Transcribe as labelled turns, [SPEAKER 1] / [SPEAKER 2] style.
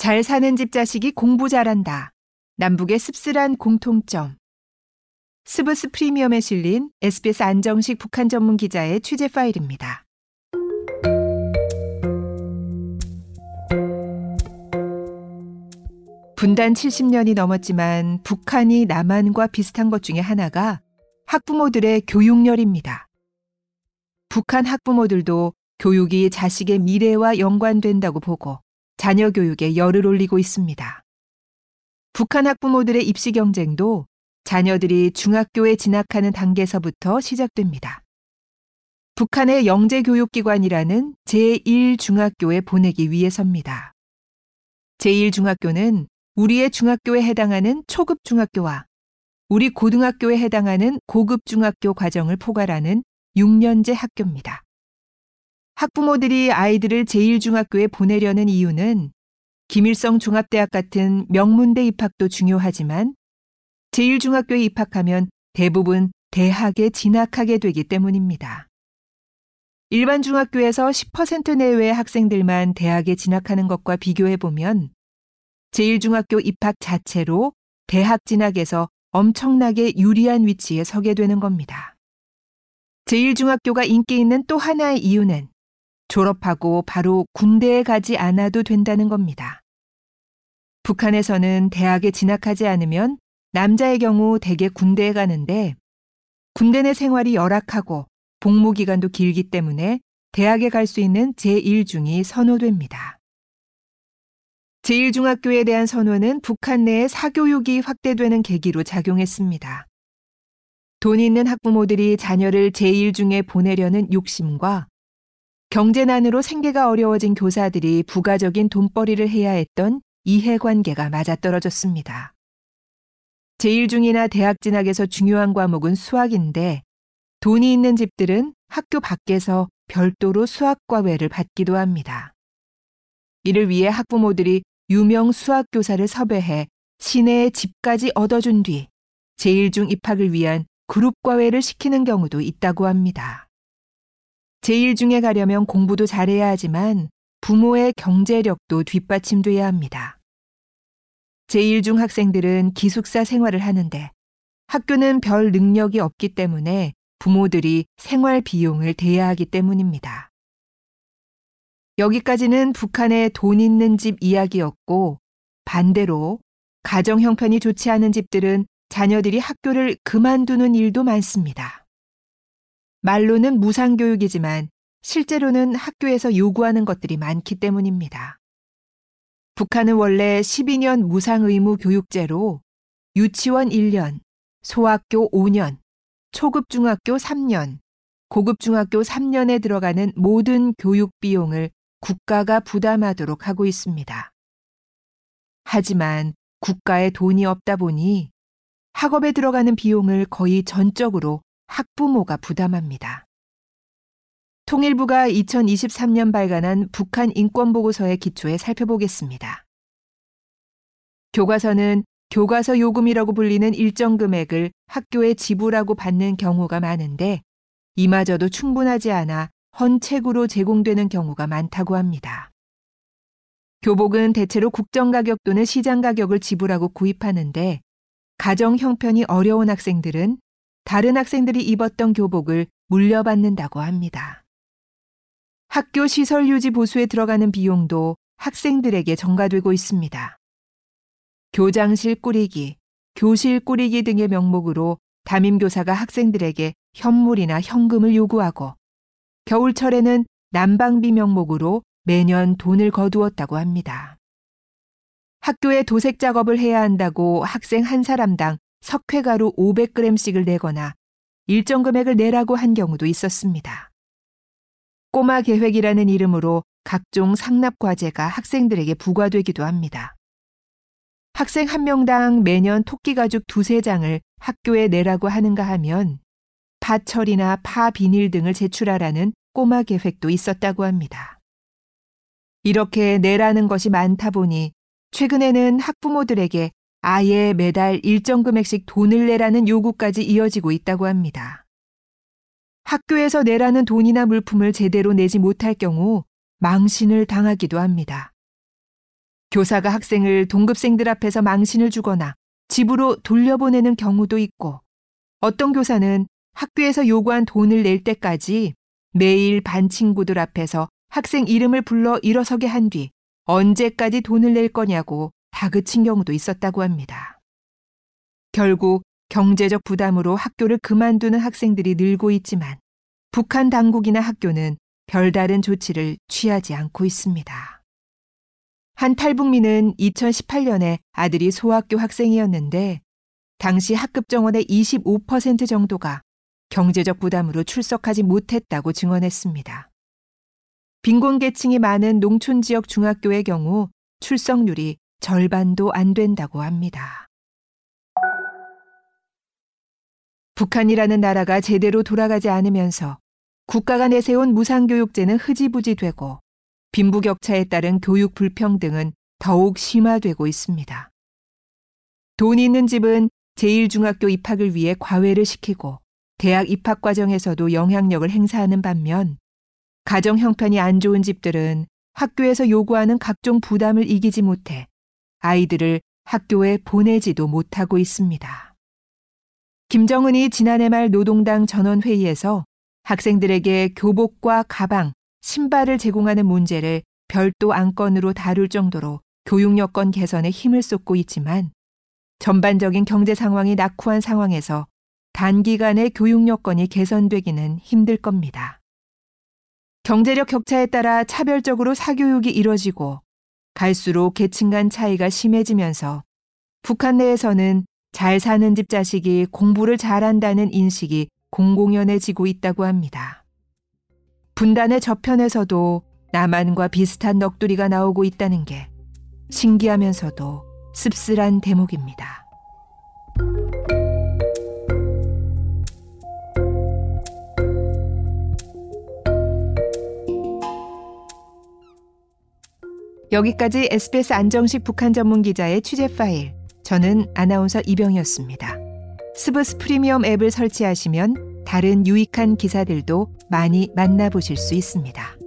[SPEAKER 1] 잘 사는 집 자식이 공부 잘한다. 남북의 씁쓸한 공통점. 스브스 프리미엄에 실린 SBS 안정식 북한 전문 기자의 취재 파일입니다. 분단 70년이 넘었지만 북한이 남한과 비슷한 것 중에 하나가 학부모들의 교육열입니다. 북한 학부모들도 교육이 자식의 미래와 연관된다고 보고 자녀 교육에 열을 올리고 있습니다. 북한 학부모들의 입시 경쟁도 자녀들이 중학교에 진학하는 단계에서부터 시작됩니다. 북한의 영재교육기관이라는 제1중학교에 보내기 위해서입니다. 제1중학교는 우리의 중학교에 해당하는 초급 중학교와 우리 고등학교에 해당하는 고급 중학교 과정을 포괄하는 6년제 학교입니다. 학부모들이 아이들을 제1중학교에 보내려는 이유는 김일성 종합대학 같은 명문대 입학도 중요하지만 제1중학교에 입학하면 대부분 대학에 진학하게 되기 때문입니다. 일반 중학교에서 10% 내외의 학생들만 대학에 진학하는 것과 비교해 보면 제1중학교 입학 자체로 대학 진학에서 엄청나게 유리한 위치에 서게 되는 겁니다. 제1중학교가 인기 있는 또 하나의 이유는 졸업하고 바로 군대에 가지 않아도 된다는 겁니다. 북한에서는 대학에 진학하지 않으면 남자의 경우 대개 군대에 가는데 군대 내 생활이 열악하고 복무 기간도 길기 때문에 대학에 갈 수 있는 제1중이 선호됩니다. 제1중학교에 대한 선호는 북한 내의 사교육이 확대되는 계기로 작용했습니다. 돈 있는 학부모들이 자녀를 제1중에 보내려는 욕심과 경제난으로 생계가 어려워진 교사들이 부가적인 돈벌이를 해야 했던 이해관계가 맞아떨어졌습니다. 제1중이나 대학 진학에서 중요한 과목은 수학인데 돈이 있는 집들은 학교 밖에서 별도로 수학과외를 받기도 합니다. 이를 위해 학부모들이 유명 수학교사를 섭외해 시내에 집까지 얻어준 뒤 제1중 입학을 위한 그룹과외를 시키는 경우도 있다고 합니다. 제1중에 가려면 공부도 잘해야 하지만 부모의 경제력도 뒷받침돼야 합니다. 제1중 학생들은 기숙사 생활을 하는데 학교는 별 능력이 없기 때문에 부모들이 생활 비용을 대야 하기 때문입니다. 여기까지는 북한의 돈 있는 집 이야기였고 반대로 가정 형편이 좋지 않은 집들은 자녀들이 학교를 그만두는 일도 많습니다. 말로는 무상교육이지만 실제로는 학교에서 요구하는 것들이 많기 때문입니다. 북한은 원래 12년 무상의무 교육제로 유치원 1년, 소학교 5년, 초급중학교 3년, 고급중학교 3년에 들어가는 모든 교육 비용을 국가가 부담하도록 하고 있습니다. 하지만 국가에 돈이 없다 보니 학업에 들어가는 비용을 거의 전적으로 학부모가 부담합니다. 통일부가 2023년 발간한 북한 인권보고서의 기초에 살펴보겠습니다. 교과서는 교과서 요금이라고 불리는 일정 금액을 학교에 지불하고 받는 경우가 많은데 이마저도 충분하지 않아 헌책으로 제공되는 경우가 많다고 합니다. 교복은 대체로 국정가격 또는 시장가격을 지불하고 구입하는데 가정 형편이 어려운 학생들은 다른 학생들이 입었던 교복을 물려받는다고 합니다. 학교 시설 유지 보수에 들어가는 비용도 학생들에게 전가되고 있습니다. 교장실 꾸리기, 교실 꾸리기 등의 명목으로 담임교사가 학생들에게 현물이나 현금을 요구하고 겨울철에는 난방비 명목으로 매년 돈을 거두었다고 합니다. 학교에 도색 작업을 해야 한다고 학생 한 사람당 석회가루 500g씩을 내거나 일정 금액을 내라고 한 경우도 있었습니다. 꼬마 계획이라는 이름으로 각종 상납 과제가 학생들에게 부과되기도 합니다. 학생 한 명당 매년 토끼 가죽 두세 장을 학교에 내라고 하는가 하면 파철이나 파 비닐 등을 제출하라는 꼬마 계획도 있었다고 합니다. 이렇게 내라는 것이 많다 보니 최근에는 학부모들에게 아예 매달 일정 금액씩 돈을 내라는 요구까지 이어지고 있다고 합니다. 학교에서 내라는 돈이나 물품을 제대로 내지 못할 경우 망신을 당하기도 합니다. 교사가 학생을 동급생들 앞에서 망신을 주거나 집으로 돌려보내는 경우도 있고 어떤 교사는 학교에서 요구한 돈을 낼 때까지 매일 반 친구들 앞에서 학생 이름을 불러 일어서게 한 뒤 언제까지 돈을 낼 거냐고 다그친 경우도 있었다고 합니다. 결국 경제적 부담으로 학교를 그만두는 학생들이 늘고 있지만 북한 당국이나 학교는 별다른 조치를 취하지 않고 있습니다. 한 탈북민은 2018년에 아들이 소학교 학생이었는데 당시 학급 정원의 25% 정도가 경제적 부담으로 출석하지 못했다고 증언했습니다. 빈곤 계층이 많은 농촌 지역 중학교의 경우 출석률이 절반도 안 된다고 합니다. 북한이라는 나라가 제대로 돌아가지 않으면서 국가가 내세운 무상교육제는 흐지부지 되고 빈부격차에 따른 교육 불평등은 더욱 심화되고 있습니다. 돈이 있는 집은 제1중학교 입학을 위해 과외를 시키고 대학 입학 과정에서도 영향력을 행사하는 반면 가정 형편이 안 좋은 집들은 학교에서 요구하는 각종 부담을 이기지 못해 아이들을 학교에 보내지도 못하고 있습니다. 김정은이 지난해 말 노동당 전원회의에서 학생들에게 교복과 가방, 신발을 제공하는 문제를 별도 안건으로 다룰 정도로 교육 여건 개선에 힘을 쏟고 있지만 전반적인 경제 상황이 낙후한 상황에서 단기간에 교육 여건이 개선되기는 힘들 겁니다. 경제력 격차에 따라 차별적으로 사교육이 이뤄지고 갈수록 계층 간 차이가 심해지면서 북한 내에서는 잘 사는 집 자식이 공부를 잘한다는 인식이 공공연해지고 있다고 합니다. 분단의 저편에서도 남한과 비슷한 넋두리가 나오고 있다는 게 신기하면서도 씁쓸한 대목입니다. 여기까지 SBS 안정식 북한 전문 기자의 취재 파일. 저는 아나운서 이병이었습니다. 스브스 프리미엄 앱을 설치하시면 다른 유익한 기사들도 많이 만나보실 수 있습니다.